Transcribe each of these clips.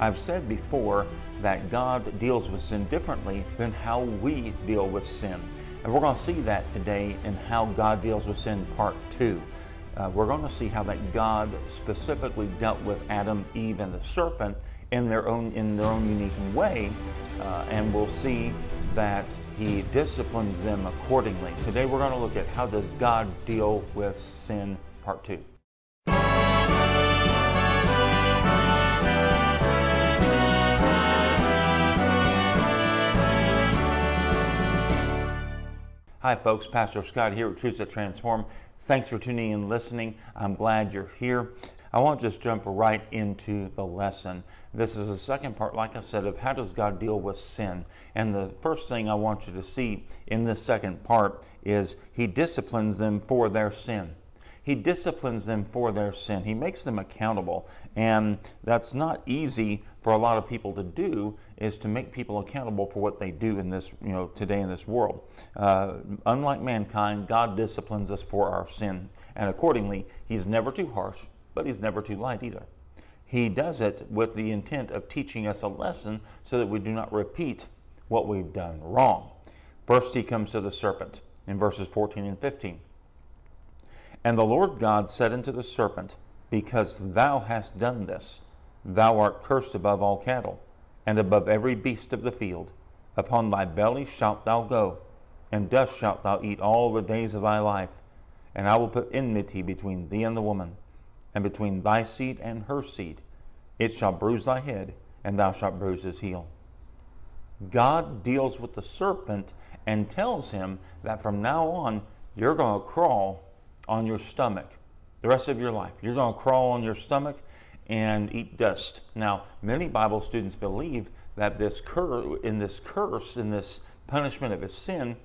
I've said before that God deals with sin differently than how we deal with sin. And we're going to see that today in how God deals with sin, part two. Uh, we're going to see how that God specifically dealt with Adam, Eve, and the serpent in their own in their own unique way, uh, and we'll see that He disciplines them accordingly. Today, we're going to look at how does God deal with sin, part two. Hi, folks. Pastor Scott here at Truths That Transform. Thanks for tuning in and listening. I'm glad you're here. I want to just jump right into the lesson. This is the second part, like I said, of how does God deal with sin. And the first thing I want you to see in this second part is He disciplines them for their sin. He disciplines them for their sin. He makes them accountable. And that's not easy for a lot of people to do is to make people accountable for what they do in this, you know, today in this world. Uh, unlike mankind, God disciplines us for our sin. And accordingly, He's never too harsh, but He's never too light either. He does it with the intent of teaching us a lesson so that we do not repeat what we've done wrong. First, He comes to the serpent in verses 14 and 15. And the Lord God said unto the serpent, Because thou hast done this, thou art cursed above all cattle, and above every beast of the field. Upon thy belly shalt thou go, and dust shalt thou eat all the days of thy life. And I will put enmity between thee and the woman, and between thy seed and her seed. It shall bruise thy head, and thou shalt bruise his heel. God deals with the serpent and tells him that from now on, you're going to crawl on your stomach the rest of your life. You're going to crawl on your stomach and eat dust. Now, many Bible students believe that this cur- in this curse, in this punishment of his sin,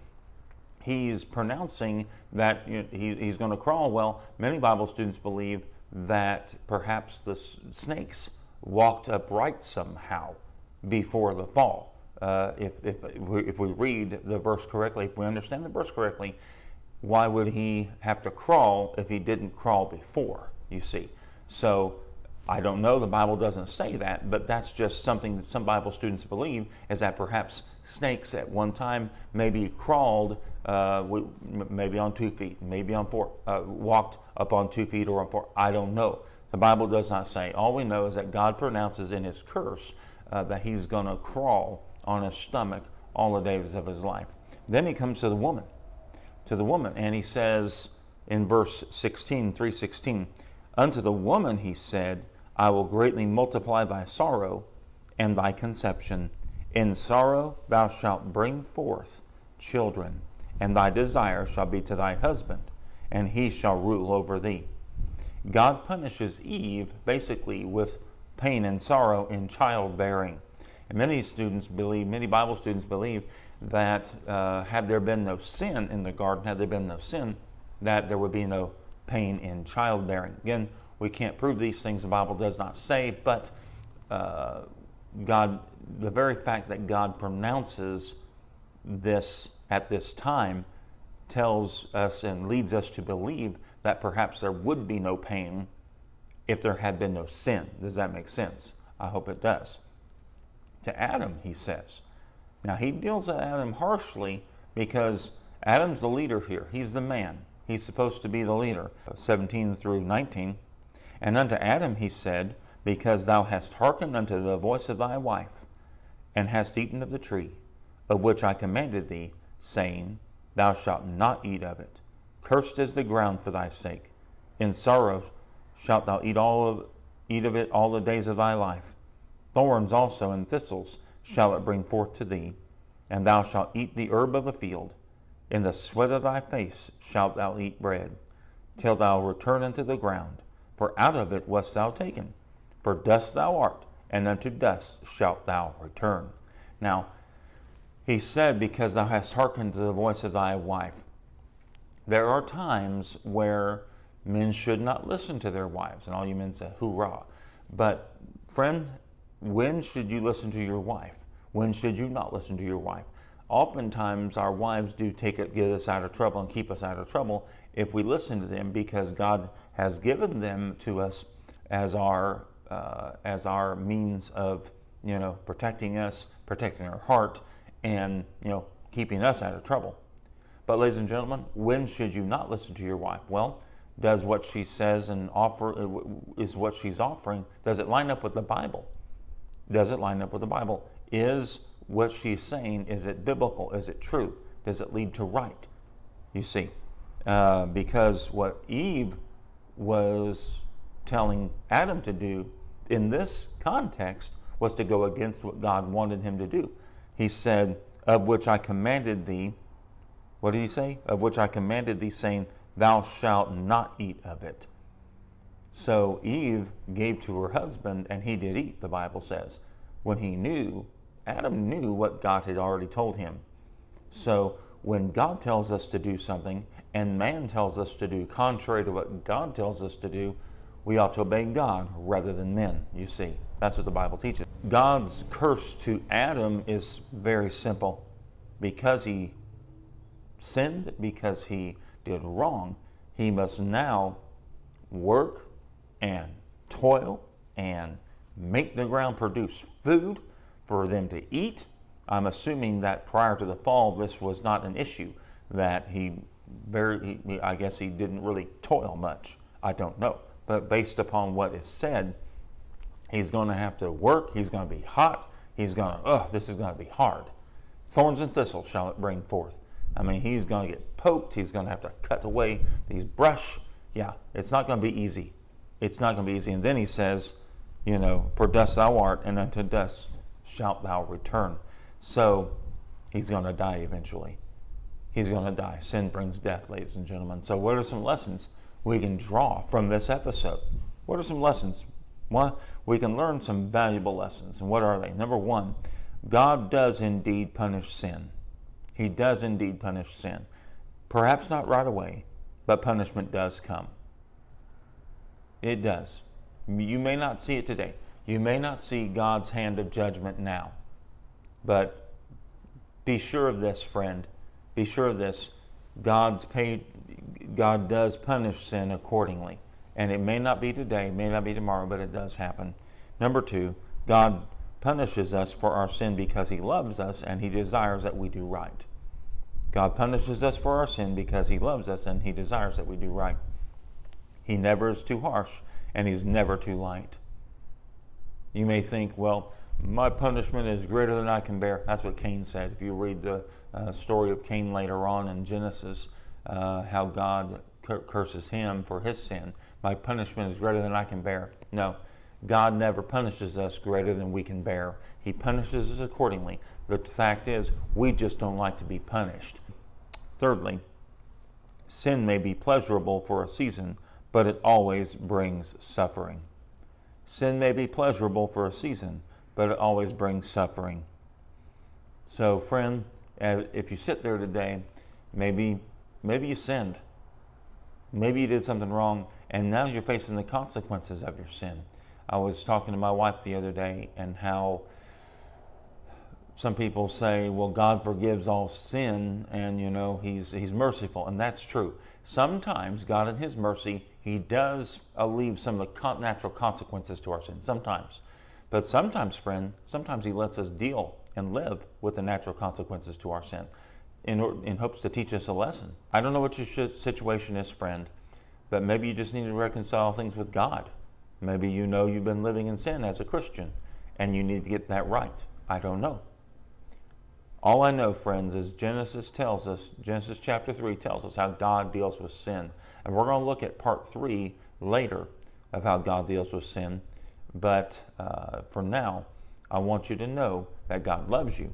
he's pronouncing that you know, he, he's going to crawl. Well, many Bible students believe that perhaps the s- snakes walked upright somehow before the fall. Uh, if, if, if we read the verse correctly, if we understand the verse correctly, why would he have to crawl if he didn't crawl before? You see. So I don't know, the Bible doesn't say that, but that's just something that some Bible students believe is that perhaps snakes at one time maybe crawled, uh, maybe on two feet, maybe on four, uh, walked up on two feet or on four. I don't know. The Bible does not say. All we know is that God pronounces in his curse uh, that he's going to crawl on his stomach all the days of his life. Then he comes to the woman to the woman. And he says in verse 16, 316, Unto the woman he said, I will greatly multiply thy sorrow and thy conception. In sorrow thou shalt bring forth children, and thy desire shall be to thy husband, and he shall rule over thee. God punishes Eve basically with pain and sorrow in childbearing. And many students believe, many Bible students believe that uh, had there been no sin in the garden, had there been no sin, that there would be no pain in childbearing. Again, we can't prove these things, the Bible does not say, but uh, God, the very fact that God pronounces this at this time tells us and leads us to believe that perhaps there would be no pain if there had been no sin. Does that make sense? I hope it does. To Adam, he says, now, he deals with Adam harshly because Adam's the leader here. He's the man. He's supposed to be the leader. 17 through 19. And unto Adam he said, Because thou hast hearkened unto the voice of thy wife, and hast eaten of the tree, of which I commanded thee, saying, Thou shalt not eat of it. Cursed is the ground for thy sake. In sorrow shalt thou eat all of, eat of it all the days of thy life. Thorns also and thistles shall it bring forth to thee, and thou shalt eat the herb of the field. In the sweat of thy face shalt thou eat bread, till thou return unto the ground, for out of it wast thou taken. For dust thou art, and unto dust shalt thou return. Now, he said, Because thou hast hearkened to the voice of thy wife. There are times where men should not listen to their wives, and all you men say, hoorah. But, friend, when should you listen to your wife? When should you not listen to your wife? Oftentimes, our wives do take it, get us out of trouble and keep us out of trouble if we listen to them because God has given them to us as our uh, as our means of you know protecting us, protecting our heart, and you know keeping us out of trouble. But ladies and gentlemen, when should you not listen to your wife? Well, does what she says and offer uh, is what she's offering does it line up with the Bible? Does it line up with the Bible? Is what she's saying is it biblical? Is it true? Does it lead to right? You see, uh, because what Eve was telling Adam to do in this context was to go against what God wanted him to do. He said, Of which I commanded thee, what did he say? Of which I commanded thee, saying, Thou shalt not eat of it. So Eve gave to her husband, and he did eat, the Bible says, when he knew, Adam knew what God had already told him. So when God tells us to do something, and man tells us to do contrary to what God tells us to do, we ought to obey God rather than men, you see. That's what the Bible teaches. God's curse to Adam is very simple. Because he sinned, because he did wrong, he must now work and toil and make the ground produce food for them to eat. I'm assuming that prior to the fall, this was not an issue, that he very, he, I guess he didn't really toil much. I don't know. But based upon what is said, he's going to have to work, he's going to be hot, he's going to, oh, this is going to be hard. Thorns and thistles shall it bring forth. I mean, he's going to get poked, he's going to have to cut away these brush. Yeah, it's not going to be easy. It's not going to be easy. And then he says, you know, for dust thou art, and unto dust shalt thou return. So he's going to die eventually he's going to die. Sin brings death, ladies and gentlemen. So, what are some lessons we can draw from this episode? What are some lessons? One, we can learn some valuable lessons. And what are they? Number one, God does indeed punish sin. He does indeed punish sin. Perhaps not right away, but punishment does come. It does. You may not see it today. You may not see God's hand of judgment now. But be sure of this, friend be sure of this God's paid, God does punish sin accordingly. And it may not be today, may not be tomorrow, but it does happen. Number two, God punishes us for our sin because He loves us and He desires that we do right. God punishes us for our sin because He loves us and He desires that we do right. He never is too harsh and He's never too light. You may think, well, my punishment is greater than I can bear. That's what Cain said. If you read the uh, story of Cain later on in Genesis, uh, how God cur- curses him for his sin. My punishment is greater than I can bear. No, God never punishes us greater than we can bear. He punishes us accordingly. The fact is, we just don't like to be punished. Thirdly, sin may be pleasurable for a season, but it always brings suffering. Sin may be pleasurable for a season, but it always brings suffering. So, friend, uh, if you sit there today, maybe maybe you sinned. Maybe you did something wrong, and now you're facing the consequences of your sin. I was talking to my wife the other day, and how some people say, "Well, God forgives all sin, and you know He's He's merciful," and that's true. Sometimes God, in His mercy, He does leave some of the natural consequences to our sin. Sometimes, but sometimes, friend, sometimes He lets us deal and live with the natural consequences to our sin in, in hopes to teach us a lesson. I don't know what your situation is, friend, but maybe you just need to reconcile things with God. Maybe you know you've been living in sin as a Christian and you need to get that right. I don't know. All I know, friends, is Genesis tells us, Genesis chapter 3 tells us how God deals with sin. And we're going to look at part 3 later of how God deals with sin. But uh, for now, I want you to know that God loves you.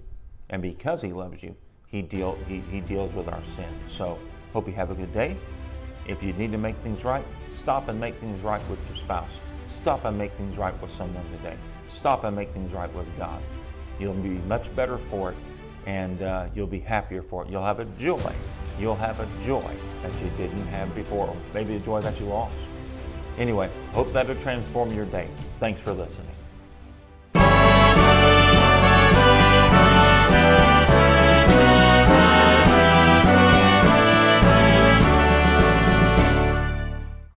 And because He loves you, He, deal, he, he deals with our sin. So, hope you have a good day. If you need to make things right, stop and make things right with your spouse. Stop and make things right with someone today. Stop and make things right with God. You'll be much better for it, and uh, you'll be happier for it. You'll have a joy. You'll have a joy that you didn't have before, maybe a joy that you lost. Anyway, hope that'll transform your day. Thanks for listening.